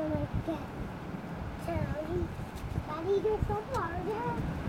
gonna get Charlie. Daddy, you're so hard.